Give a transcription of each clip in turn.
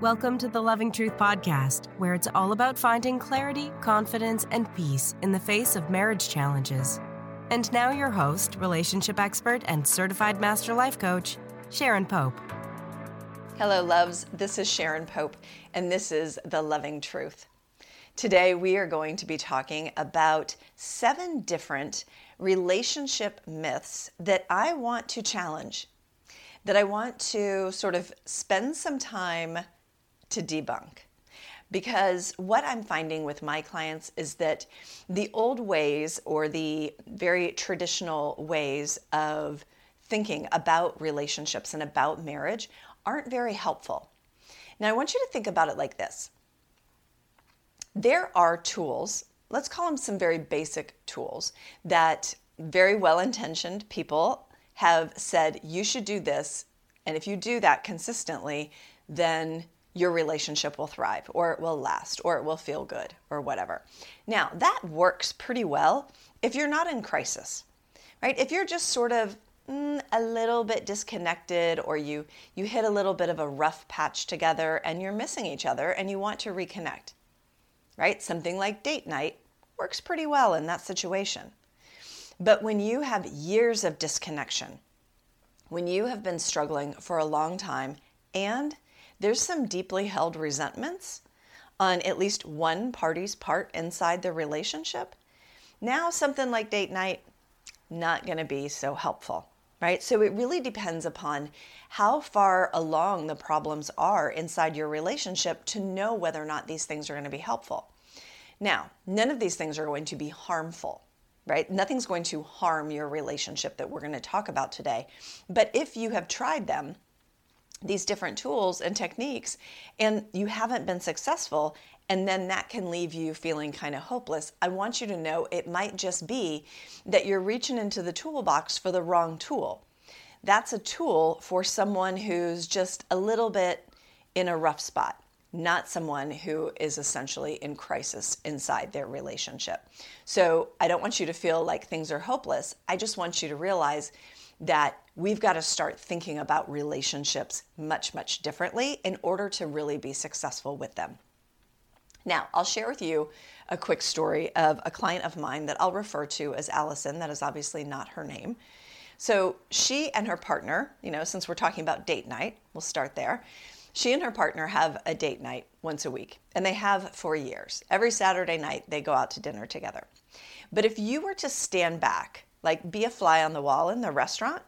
Welcome to the Loving Truth Podcast, where it's all about finding clarity, confidence, and peace in the face of marriage challenges. And now, your host, relationship expert, and certified master life coach, Sharon Pope. Hello, loves. This is Sharon Pope, and this is The Loving Truth. Today, we are going to be talking about seven different relationship myths that I want to challenge, that I want to sort of spend some time to debunk. Because what I'm finding with my clients is that the old ways or the very traditional ways of thinking about relationships and about marriage aren't very helpful. Now, I want you to think about it like this there are tools, let's call them some very basic tools, that very well intentioned people have said you should do this. And if you do that consistently, then your relationship will thrive or it will last or it will feel good or whatever. Now, that works pretty well if you're not in crisis, right? If you're just sort of mm, a little bit disconnected or you you hit a little bit of a rough patch together and you're missing each other and you want to reconnect. Right? Something like date night works pretty well in that situation. But when you have years of disconnection, when you have been struggling for a long time and there's some deeply held resentments on at least one party's part inside the relationship. Now, something like date night, not going to be so helpful, right? So it really depends upon how far along the problems are inside your relationship to know whether or not these things are going to be helpful. Now, none of these things are going to be harmful, right? Nothing's going to harm your relationship that we're going to talk about today. But if you have tried them, these different tools and techniques and you haven't been successful and then that can leave you feeling kind of hopeless. I want you to know it might just be that you're reaching into the toolbox for the wrong tool. That's a tool for someone who's just a little bit in a rough spot, not someone who is essentially in crisis inside their relationship. So I don't want you to feel like things are hopeless. I just want you to realize that we've got to start thinking about relationships much, much differently in order to really be successful with them. Now, I'll share with you a quick story of a client of mine that I'll refer to as Allison. That is obviously not her name. So, she and her partner, you know, since we're talking about date night, we'll start there. She and her partner have a date night once a week, and they have for years. Every Saturday night, they go out to dinner together. But if you were to stand back like be a fly on the wall in the restaurant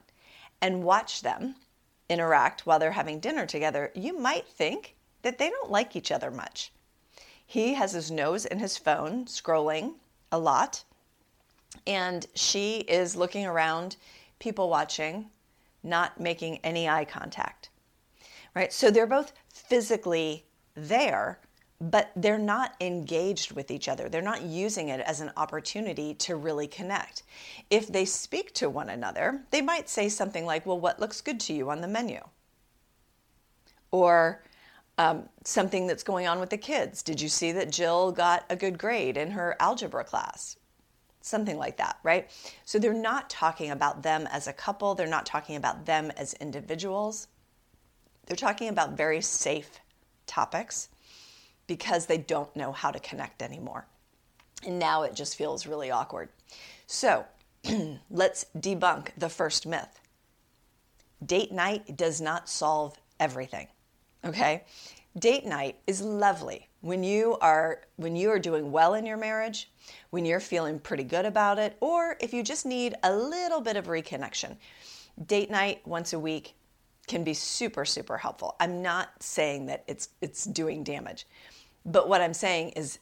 and watch them interact while they're having dinner together, you might think that they don't like each other much. He has his nose in his phone, scrolling a lot, and she is looking around, people watching, not making any eye contact. Right? So they're both physically there, but they're not engaged with each other. They're not using it as an opportunity to really connect. If they speak to one another, they might say something like, Well, what looks good to you on the menu? Or um, something that's going on with the kids. Did you see that Jill got a good grade in her algebra class? Something like that, right? So they're not talking about them as a couple, they're not talking about them as individuals. They're talking about very safe topics because they don't know how to connect anymore. And now it just feels really awkward. So let's debunk the first myth. Date night does not solve everything. Okay? Date night is lovely when you are when you are doing well in your marriage, when you're feeling pretty good about it, or if you just need a little bit of reconnection. Date night once a week can be super super helpful. I'm not saying that it's it's doing damage. But what I'm saying is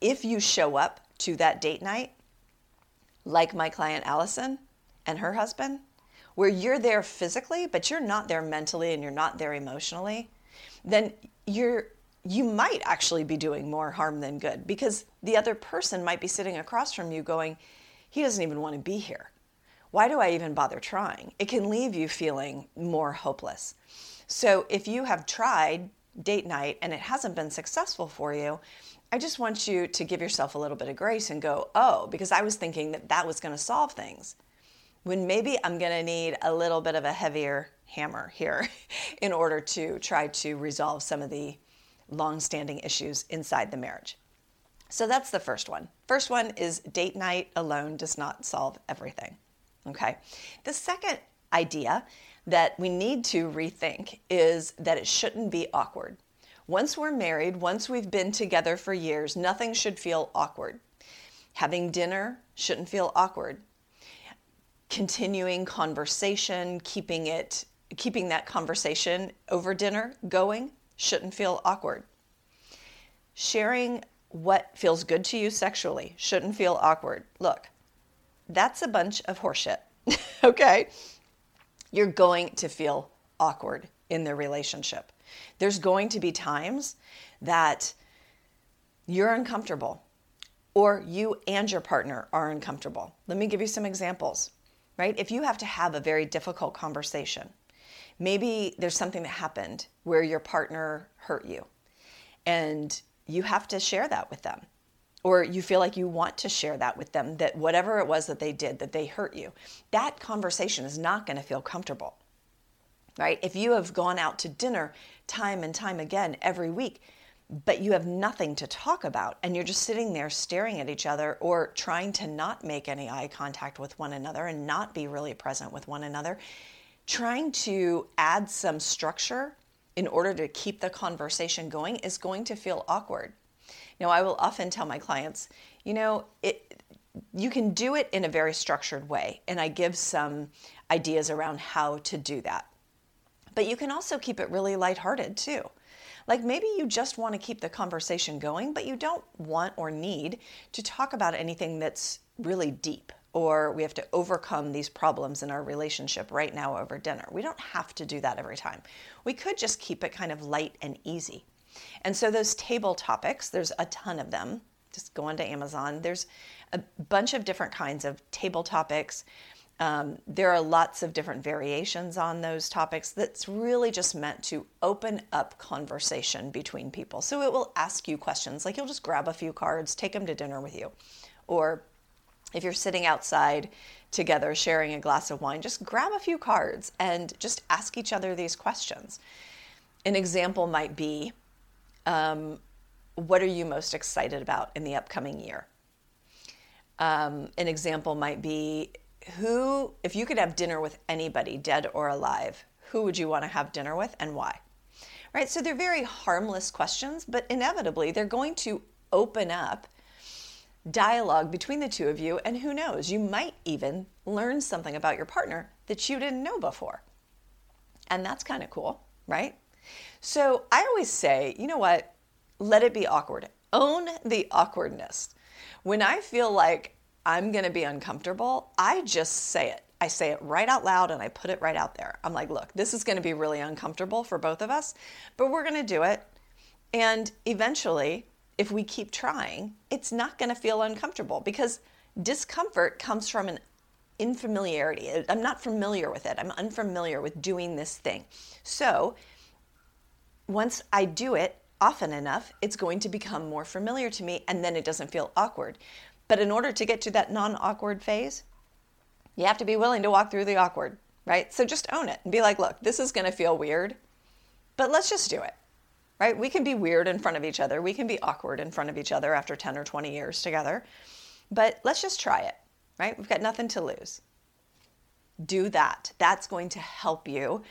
if you show up to that date night, like my client Allison and her husband, where you're there physically, but you're not there mentally and you're not there emotionally, then you're you might actually be doing more harm than good because the other person might be sitting across from you going, he doesn't even want to be here. Why do I even bother trying? It can leave you feeling more hopeless. So if you have tried date night and it hasn't been successful for you, I just want you to give yourself a little bit of grace and go, oh, because I was thinking that that was going to solve things. When maybe I'm going to need a little bit of a heavier hammer here in order to try to resolve some of the long-standing issues inside the marriage. So that's the first one. First one is date night alone does not solve everything. Okay. The second idea that we need to rethink is that it shouldn't be awkward. Once we're married, once we've been together for years, nothing should feel awkward. Having dinner shouldn't feel awkward. Continuing conversation, keeping it keeping that conversation over dinner going shouldn't feel awkward. Sharing what feels good to you sexually shouldn't feel awkward. Look, that's a bunch of horseshit. okay? You're going to feel awkward in the relationship. There's going to be times that you're uncomfortable or you and your partner are uncomfortable. Let me give you some examples, right? If you have to have a very difficult conversation, maybe there's something that happened where your partner hurt you and you have to share that with them or you feel like you want to share that with them that whatever it was that they did that they hurt you that conversation is not going to feel comfortable right? If you have gone out to dinner time and time again every week but you have nothing to talk about and you're just sitting there staring at each other or trying to not make any eye contact with one another and not be really present with one another trying to add some structure in order to keep the conversation going is going to feel awkward now, I will often tell my clients, you know, it, you can do it in a very structured way, and I give some ideas around how to do that. But you can also keep it really lighthearted too. Like maybe you just want to keep the conversation going, but you don't want or need to talk about anything that's really deep or we have to overcome these problems in our relationship right now over dinner. We don't have to do that every time. We could just keep it kind of light and easy. And so those table topics, there's a ton of them. Just go onto Amazon. There's a bunch of different kinds of table topics. Um, there are lots of different variations on those topics that's really just meant to open up conversation between people. So it will ask you questions like you'll just grab a few cards, take them to dinner with you. Or if you're sitting outside together sharing a glass of wine, just grab a few cards and just ask each other these questions. An example might be um, what are you most excited about in the upcoming year? Um, an example might be who, if you could have dinner with anybody, dead or alive, who would you want to have dinner with and why? Right? So they're very harmless questions, but inevitably they're going to open up dialogue between the two of you. And who knows, you might even learn something about your partner that you didn't know before. And that's kind of cool, right? So I always say, you know what? Let it be awkward. Own the awkwardness. When I feel like I'm going to be uncomfortable, I just say it. I say it right out loud and I put it right out there. I'm like, look, this is going to be really uncomfortable for both of us, but we're going to do it. And eventually, if we keep trying, it's not going to feel uncomfortable because discomfort comes from an unfamiliarity. I'm not familiar with it. I'm unfamiliar with doing this thing. So once I do it often enough, it's going to become more familiar to me and then it doesn't feel awkward. But in order to get to that non awkward phase, you have to be willing to walk through the awkward, right? So just own it and be like, look, this is going to feel weird, but let's just do it, right? We can be weird in front of each other. We can be awkward in front of each other after 10 or 20 years together, but let's just try it, right? We've got nothing to lose. Do that. That's going to help you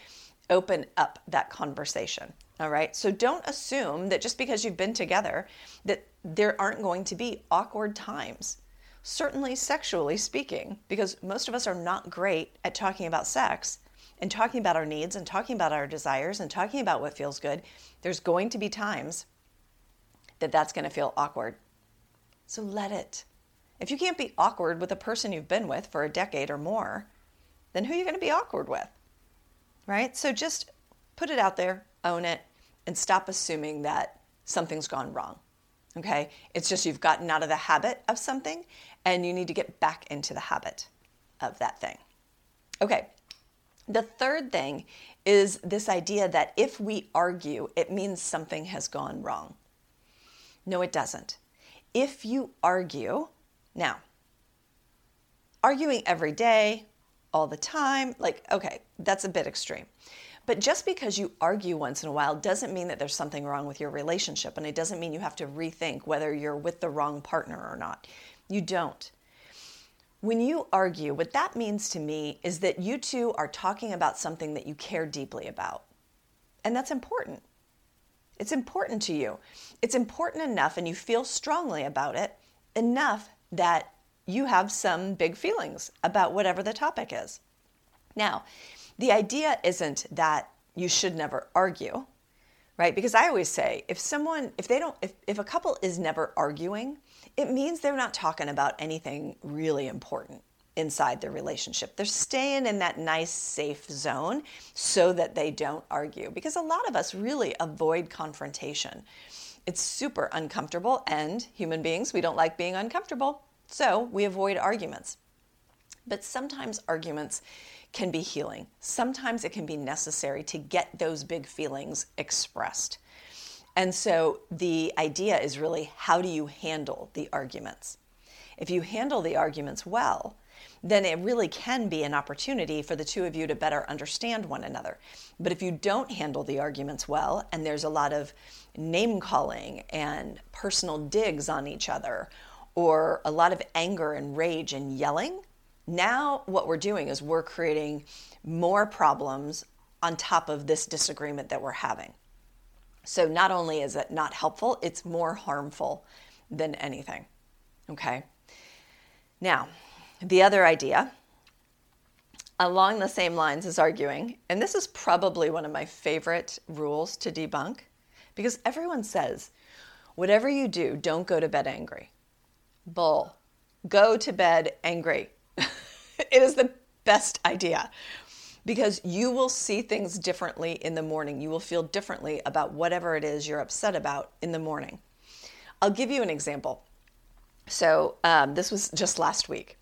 open up that conversation. All right. So don't assume that just because you've been together that there aren't going to be awkward times. Certainly sexually speaking, because most of us are not great at talking about sex and talking about our needs and talking about our desires and talking about what feels good. There's going to be times that that's going to feel awkward. So let it. If you can't be awkward with a person you've been with for a decade or more, then who are you going to be awkward with? Right? So just put it out there, own it, and stop assuming that something's gone wrong. Okay? It's just you've gotten out of the habit of something and you need to get back into the habit of that thing. Okay. The third thing is this idea that if we argue, it means something has gone wrong. No, it doesn't. If you argue, now, arguing every day, all the time, like, okay, that's a bit extreme. But just because you argue once in a while doesn't mean that there's something wrong with your relationship. And it doesn't mean you have to rethink whether you're with the wrong partner or not. You don't. When you argue, what that means to me is that you two are talking about something that you care deeply about. And that's important. It's important to you. It's important enough, and you feel strongly about it enough that you have some big feelings about whatever the topic is. Now, the idea isn't that you should never argue, right? Because I always say if someone, if they don't, if, if a couple is never arguing, it means they're not talking about anything really important inside their relationship. They're staying in that nice, safe zone so that they don't argue. Because a lot of us really avoid confrontation. It's super uncomfortable, and human beings, we don't like being uncomfortable. So we avoid arguments. But sometimes arguments can be healing. Sometimes it can be necessary to get those big feelings expressed. And so the idea is really how do you handle the arguments? If you handle the arguments well, then it really can be an opportunity for the two of you to better understand one another. But if you don't handle the arguments well, and there's a lot of name calling and personal digs on each other, or a lot of anger and rage and yelling, now what we're doing is we're creating more problems on top of this disagreement that we're having. So not only is it not helpful, it's more harmful than anything. Okay. Now, the other idea along the same lines as arguing, and this is probably one of my favorite rules to debunk because everyone says, whatever you do, don't go to bed angry. Bull. Go to bed angry. it is the best idea because you will see things differently in the morning. You will feel differently about whatever it is you're upset about in the morning. I'll give you an example. So, um, this was just last week.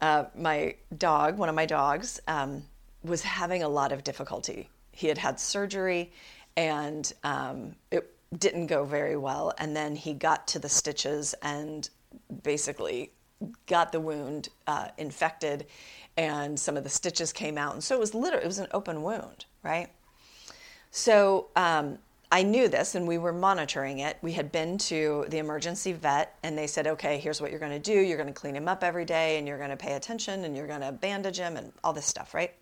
Uh, my dog, one of my dogs, um, was having a lot of difficulty. He had had surgery and um, it didn't go very well. And then he got to the stitches and basically got the wound uh, infected and some of the stitches came out. And so it was literally, it was an open wound, right? So um, I knew this and we were monitoring it. We had been to the emergency vet and they said, okay, here's what you're going to do. You're going to clean him up every day and you're going to pay attention and you're going to bandage him and all this stuff, right?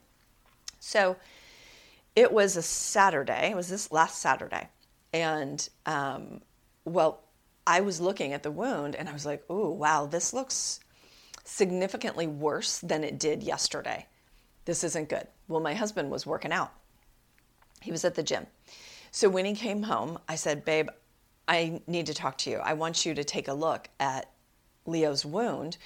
So it was a Saturday. It was this last Saturday. And um, well, I was looking at the wound and I was like, oh, wow, this looks significantly worse than it did yesterday. This isn't good. Well, my husband was working out, he was at the gym. So when he came home, I said, Babe, I need to talk to you. I want you to take a look at Leo's wound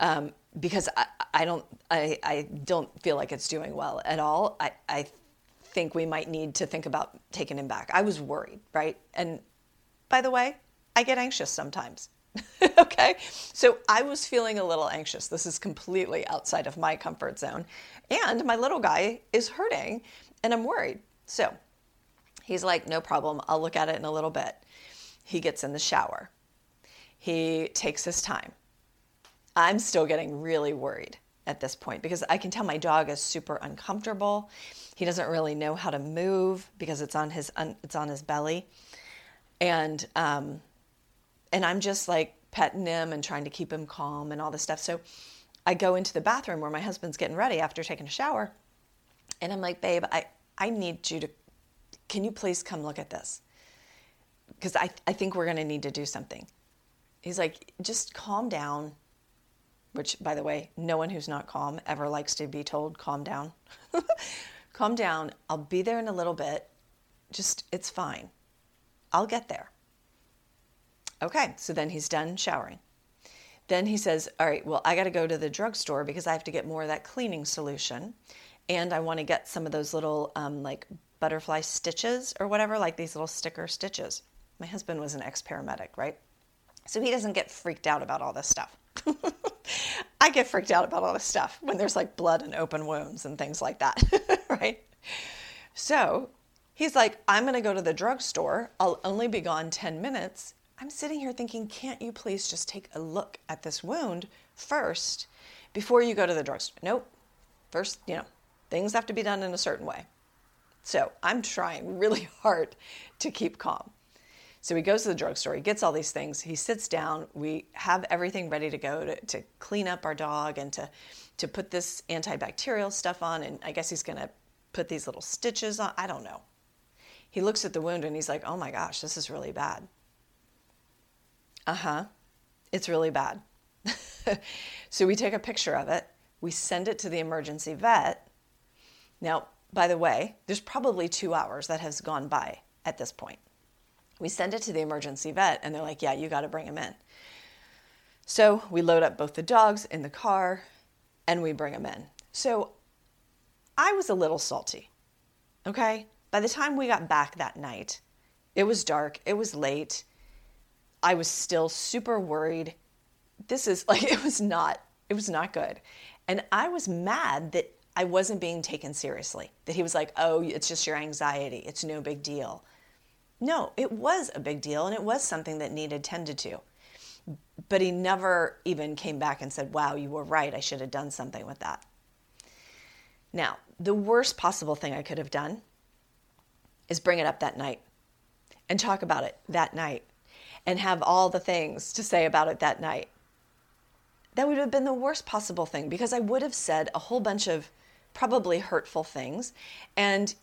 um, because I, I, don't I, I don't feel like it's doing well at all. I, I think we might need to think about taking him back. I was worried, right? And by the way, I get anxious sometimes. okay? So I was feeling a little anxious. This is completely outside of my comfort zone. And my little guy is hurting and I'm worried. So he's like, no problem. I'll look at it in a little bit. He gets in the shower. He takes his time. I'm still getting really worried at this point because I can tell my dog is super uncomfortable. He doesn't really know how to move because it's on his it's on his belly, and um, and I'm just like petting him and trying to keep him calm and all this stuff. So I go into the bathroom where my husband's getting ready after taking a shower. And I'm like, babe, I, I need you to, can you please come look at this? Because I, I think we're going to need to do something. He's like, just calm down. Which, by the way, no one who's not calm ever likes to be told, calm down. calm down. I'll be there in a little bit. Just, it's fine. I'll get there. Okay, so then he's done showering. Then he says, All right, well, I got to go to the drugstore because I have to get more of that cleaning solution. And I want to get some of those little um, like butterfly stitches or whatever, like these little sticker stitches. My husband was an ex paramedic, right? So he doesn't get freaked out about all this stuff. I get freaked out about all this stuff when there's like blood and open wounds and things like that, right? So he's like, I'm going to go to the drugstore. I'll only be gone 10 minutes I'm sitting here thinking, can't you please just take a look at this wound first before you go to the drugstore? Nope. First, you know, things have to be done in a certain way. So I'm trying really hard to keep calm. So he goes to the drugstore, he gets all these things, he sits down, we have everything ready to go to, to clean up our dog and to, to put this antibacterial stuff on. And I guess he's going to put these little stitches on. I don't know. He looks at the wound and he's like, oh my gosh, this is really bad. Uh huh. It's really bad. so we take a picture of it, we send it to the emergency vet. Now, by the way, there's probably two hours that has gone by at this point. We send it to the emergency vet, and they're like, yeah, you got to bring him in. So we load up both the dogs in the car and we bring him in. So I was a little salty. Okay. By the time we got back that night, it was dark, it was late. I was still super worried. This is like, it was not, it was not good. And I was mad that I wasn't being taken seriously, that he was like, oh, it's just your anxiety, it's no big deal. No, it was a big deal and it was something that needed tended to. But he never even came back and said, Wow, you were right. I should have done something with that. Now, the worst possible thing I could have done is bring it up that night and talk about it that night and have all the things to say about it that night. That would have been the worst possible thing because I would have said a whole bunch of probably hurtful things. And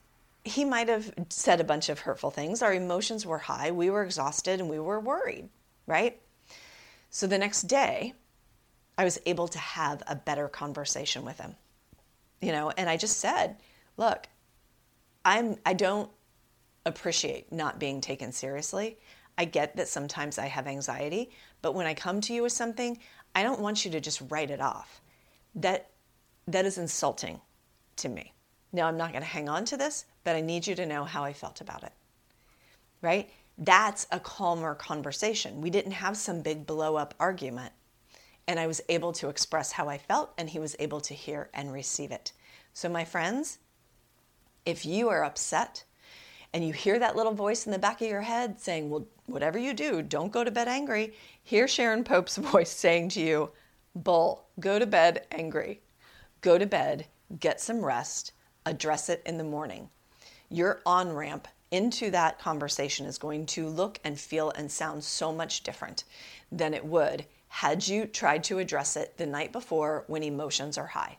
he might have said a bunch of hurtful things. Our emotions were high, we were exhausted, and we were worried, right? So the next day, I was able to have a better conversation with him. You know, and I just said, "Look, I'm I don't appreciate not being taken seriously. I get that sometimes I have anxiety, but when I come to you with something, I don't want you to just write it off. That that is insulting to me. Now I'm not going to hang on to this, but I need you to know how I felt about it. Right? That's a calmer conversation. We didn't have some big blow up argument. And I was able to express how I felt, and he was able to hear and receive it. So, my friends, if you are upset and you hear that little voice in the back of your head saying, Well, whatever you do, don't go to bed angry, hear Sharon Pope's voice saying to you, Bull, go to bed angry. Go to bed, get some rest, address it in the morning your on ramp into that conversation is going to look and feel and sound so much different than it would had you tried to address it the night before when emotions are high.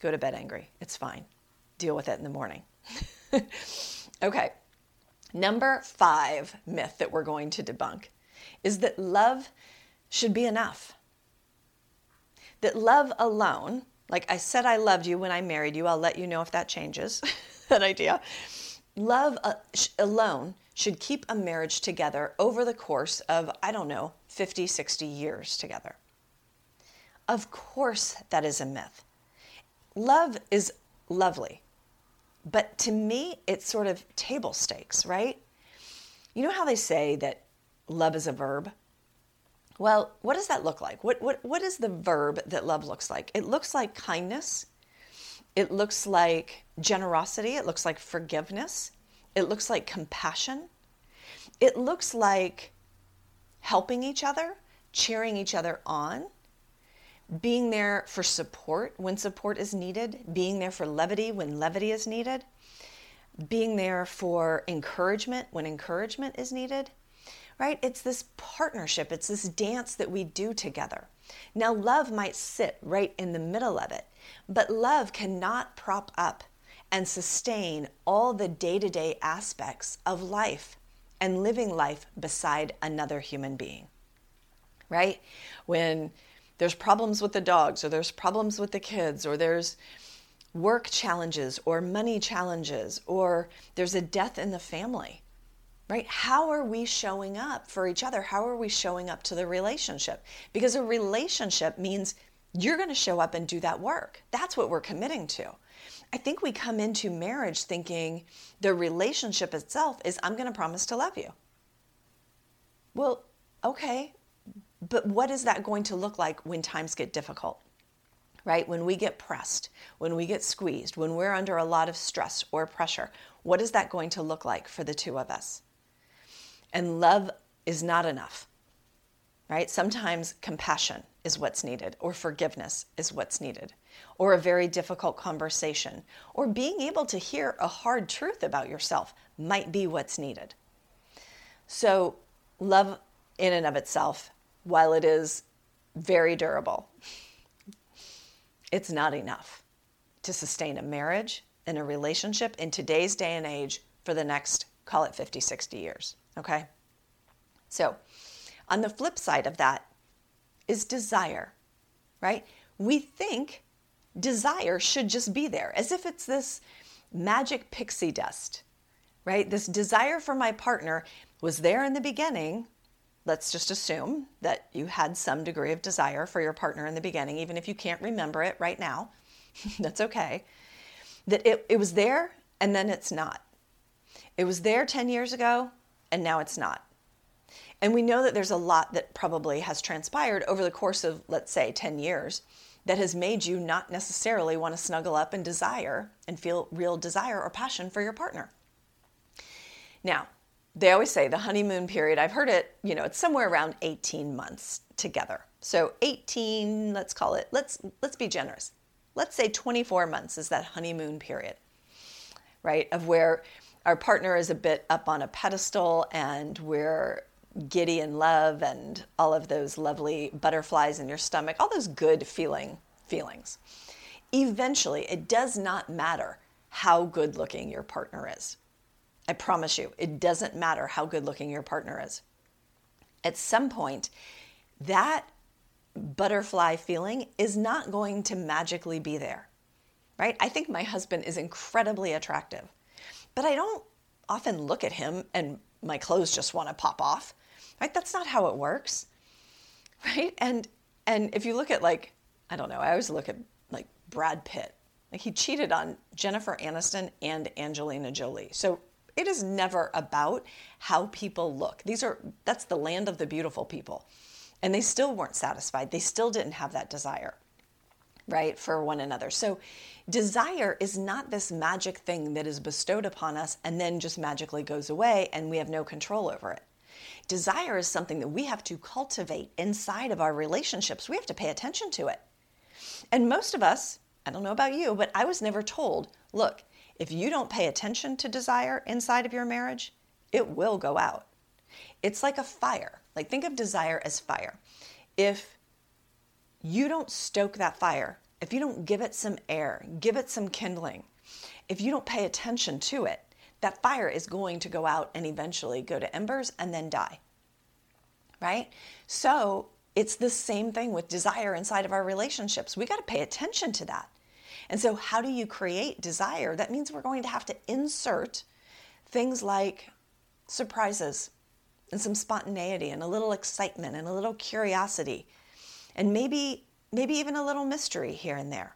Go to bed angry. It's fine. Deal with it in the morning. okay. Number five myth that we're going to debunk is that love should be enough. That love alone, like I said, I loved you when I married you, I'll let you know if that changes. that idea. Love uh, alone should keep a marriage together over the course of, I don't know, 50, 60 years together. Of course, that is a myth. Love is lovely, but to me, it's sort of table stakes, right? You know how they say that love is a verb? Well, what does that look like? What, what, what is the verb that love looks like? It looks like kindness, it looks like generosity, it looks like forgiveness, it looks like compassion, it looks like helping each other, cheering each other on, being there for support when support is needed, being there for levity when levity is needed, being there for encouragement when encouragement is needed, right? It's this partnership, it's this dance that we do together. Now, love might sit right in the middle of it, but love cannot prop up and sustain all the day to day aspects of life and living life beside another human being. Right? When there's problems with the dogs, or there's problems with the kids, or there's work challenges, or money challenges, or there's a death in the family, right? How are we showing up for each other? How are we showing up to the relationship? Because a relationship means you're going to show up and do that work. That's what we're committing to. I think we come into marriage thinking the relationship itself is I'm going to promise to love you. Well, okay, but what is that going to look like when times get difficult? Right? When we get pressed, when we get squeezed, when we're under a lot of stress or pressure, what is that going to look like for the two of us? And love is not enough, right? Sometimes compassion is what's needed, or forgiveness is what's needed. or a very difficult conversation, or being able to hear a hard truth about yourself might be what's needed. So, love in and of itself, while it is very durable, it's not enough to sustain a marriage and a relationship in today's day and age for the next, call it 50, 60 years. Okay? So, on the flip side of that is desire, right? We think desire should just be there as if it's this magic pixie dust, right? This desire for my partner was there in the beginning. Let's just assume that you had some degree of desire for your partner in the beginning, even if you can't remember it right now. That's okay. That it, it was there and then it's not. It was there 10 years ago and now it's not. And we know that there's a lot that probably has transpired over the course of, let's say, 10 years that has made you not necessarily want to snuggle up and desire and feel real desire or passion for your partner. Now, they always say the honeymoon period, I've heard it, you know, it's somewhere around 18 months together. So 18, let's call it, let's let's be generous. Let's say 24 months is that honeymoon period. Right? Of where our partner is a bit up on a pedestal and we're giddy in love and all of those lovely butterflies in your stomach, all those good feeling feelings. Eventually, it does not matter how good looking your partner is. I promise you, it doesn't matter how good looking your partner is. At some point, that butterfly feeling is not going to magically be there, right? I think my husband is incredibly attractive, but I don't often look at him and my clothes just want to pop off right that's not how it works right and and if you look at like i don't know i always look at like brad pitt like he cheated on jennifer aniston and angelina jolie so it is never about how people look. These are that's the land of the beautiful people. And they still weren't satisfied. They still didn't have that desire right for one another. So desire is not this magic thing that is bestowed upon us and then just magically goes away and we have no control over it. Desire is something that we have to cultivate inside of our relationships. We have to pay attention to it. And most of us, I don't know about you, but I was never told look, if you don't pay attention to desire inside of your marriage, it will go out. It's like a fire. Like, think of desire as fire. If you don't stoke that fire, if you don't give it some air, give it some kindling, if you don't pay attention to it, that fire is going to go out and eventually go to embers and then die. Right? So it's the same thing with desire inside of our relationships. We got to pay attention to that. And so, how do you create desire? That means we're going to have to insert things like surprises and some spontaneity and a little excitement and a little curiosity and maybe maybe even a little mystery here and there.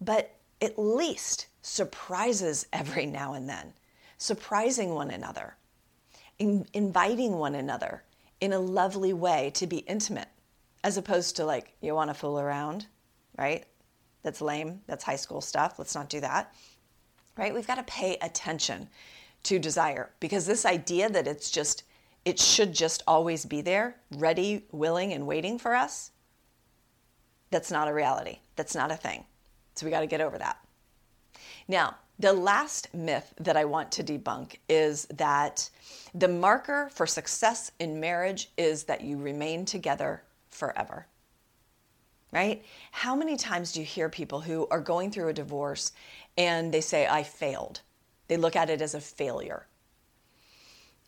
But at least surprises every now and then surprising one another, in, inviting one another in a lovely way to be intimate, as opposed to like, you want to fool around, right? That's lame. That's high school stuff. Let's not do that, right? We've got to pay attention to desire because this idea that it's just, it should just always be there, ready, willing, and waiting for us, that's not a reality. That's not a thing. So we got to get over that. Now, the last myth that I want to debunk is that the marker for success in marriage is that you remain together forever. Right? How many times do you hear people who are going through a divorce and they say, I failed? They look at it as a failure.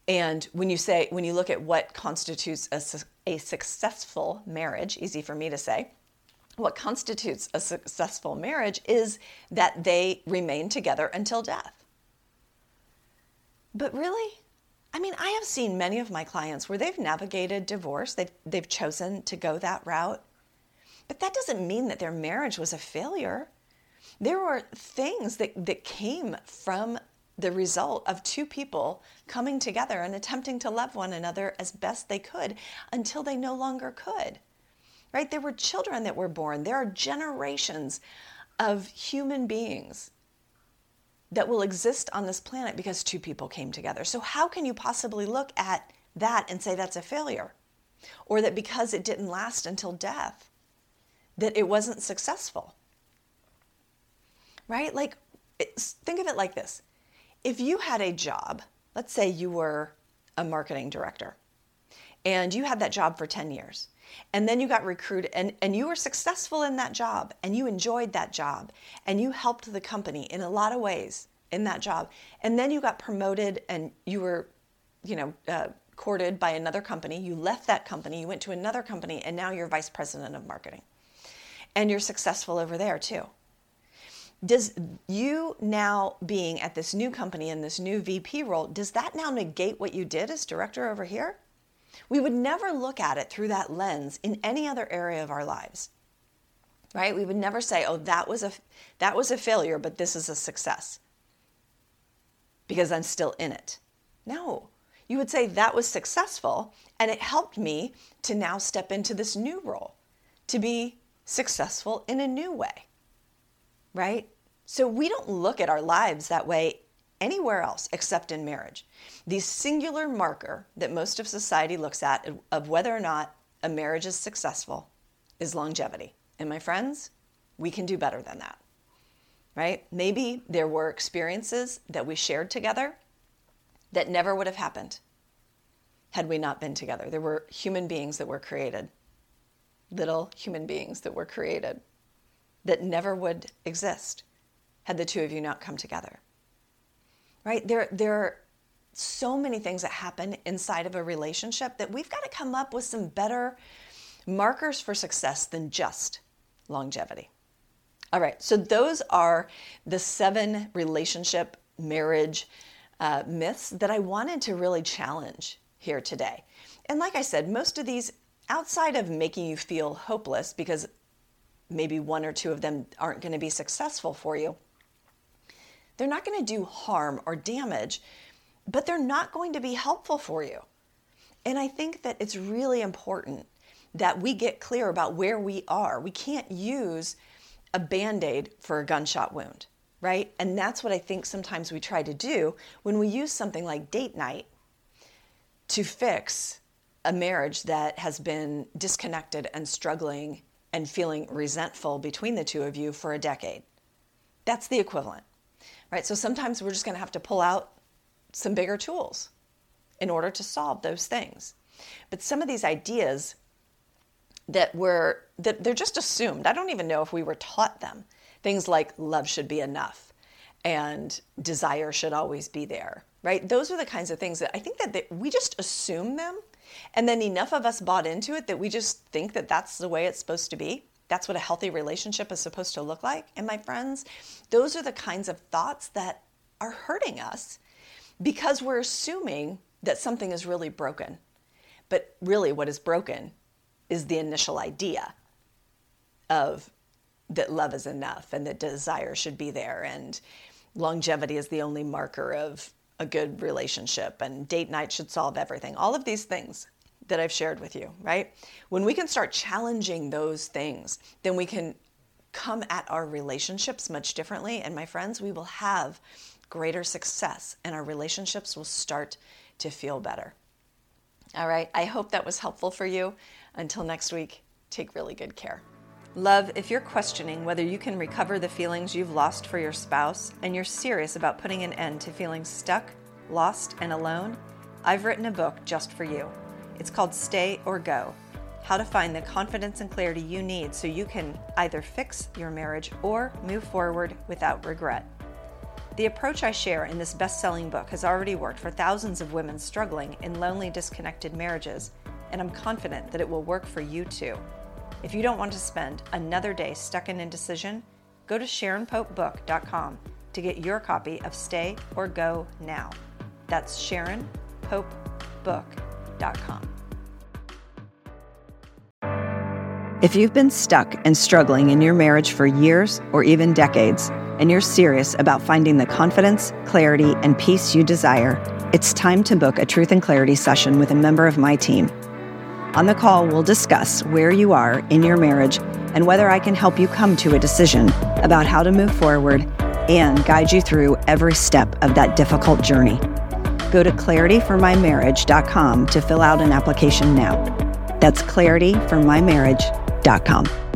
And when you say, when you look at what constitutes a, a successful marriage, easy for me to say, what constitutes a successful marriage is that they remain together until death. But really, I mean, I have seen many of my clients where they've navigated divorce, they've, they've chosen to go that route, but that doesn't mean that their marriage was a failure. There were things that, that came from the result of two people coming together and attempting to love one another as best they could until they no longer could right? There were children that were born. There are generations of human beings that will exist on this planet because two people came together. So, how can you possibly look at that and say that's a failure? Or that because it didn't last until death, that it wasn't successful? right? Like, think of it like this if you had a job, let's say you were a marketing director, and you had that job for 10 years, and then you got recruited and, and you were successful in that job and you enjoyed that job and you helped the company in a lot of ways in that job and then you got promoted and you were you know uh, courted by another company you left that company you went to another company and now you're vice president of marketing and you're successful over there too does you now being at this new company in this new vp role does that now negate what you did as director over here we would never look at it through that lens in any other area of our lives. Right? We would never say, "Oh, that was a that was a failure, but this is a success." Because I'm still in it. No. You would say that was successful and it helped me to now step into this new role, to be successful in a new way. Right? So we don't look at our lives that way anywhere else except in marriage. The singular marker that most of society looks at of whether or not a marriage is successful is longevity. And my friends, we can do better than that. Right? Maybe there were experiences that we shared together that never would have happened had we not been together. There were human beings that were created, little human beings that were created that never would exist had the two of you not come together right? There, there are so many things that happen inside of a relationship that we've got to come up with some better markers for success than just longevity. All right, so those are the seven relationship marriage uh, myths that I wanted to really challenge here today. And like I said, most of these, outside of making you feel hopeless because maybe one or two of them aren't going to be successful for you, they're not going to do harm or damage, but they're not going to be helpful for you. And I think that it's really important that we get clear about where we are. We can't use a band aid for a gunshot wound, right? And that's what I think sometimes we try to do when we use something like date night to fix a marriage that has been disconnected and struggling and feeling resentful between the two of you for a decade. That's the equivalent right? So sometimes we're just going to have to pull out some bigger tools in order to solve those things. But some of these ideas that were that they're just assumed. I don't even know if we were taught them. Things like love should be enough and desire should always be there, right? Those are the kinds of things that I think that they, we just assume them and then enough of us bought into it that we just think that that's the way it's supposed to be. That's what a healthy relationship is supposed to look like. And my friends, those are the kinds of thoughts that are hurting us because we're assuming that something is really broken. But really, what is broken is the initial idea of that love is enough and that desire should be there and longevity is the only marker of a good relationship and date night should solve everything. All of these things that I've shared with you, right? When we can start challenging those things, then we can come at our relationships much differently. And my friends, we will have greater success and our relationships will start to feel better. All right, I hope that was helpful for you. Until next week, take really good care. Love, if you're questioning whether you can recover the feelings you've lost for your spouse and you're serious about putting an end to feeling stuck, lost, and alone, I've written a book just for you. It's called Stay or Go How to Find the Confidence and Clarity You Need so you can either fix your marriage or move forward without regret. The approach I share in this best selling book has already worked for thousands of women struggling in lonely, disconnected marriages, and I'm confident that it will work for you too. If you don't want to spend another day stuck in indecision, go to SharonPopeBook.com to get your copy of Stay or Go Now. That's SharonPopeBook.com. If you've been stuck and struggling in your marriage for years or even decades, and you're serious about finding the confidence, clarity, and peace you desire, it's time to book a Truth and Clarity session with a member of my team. On the call, we'll discuss where you are in your marriage and whether I can help you come to a decision about how to move forward and guide you through every step of that difficult journey. Go to clarityformymarriage.com to fill out an application now. That's clarityformymarriage.com.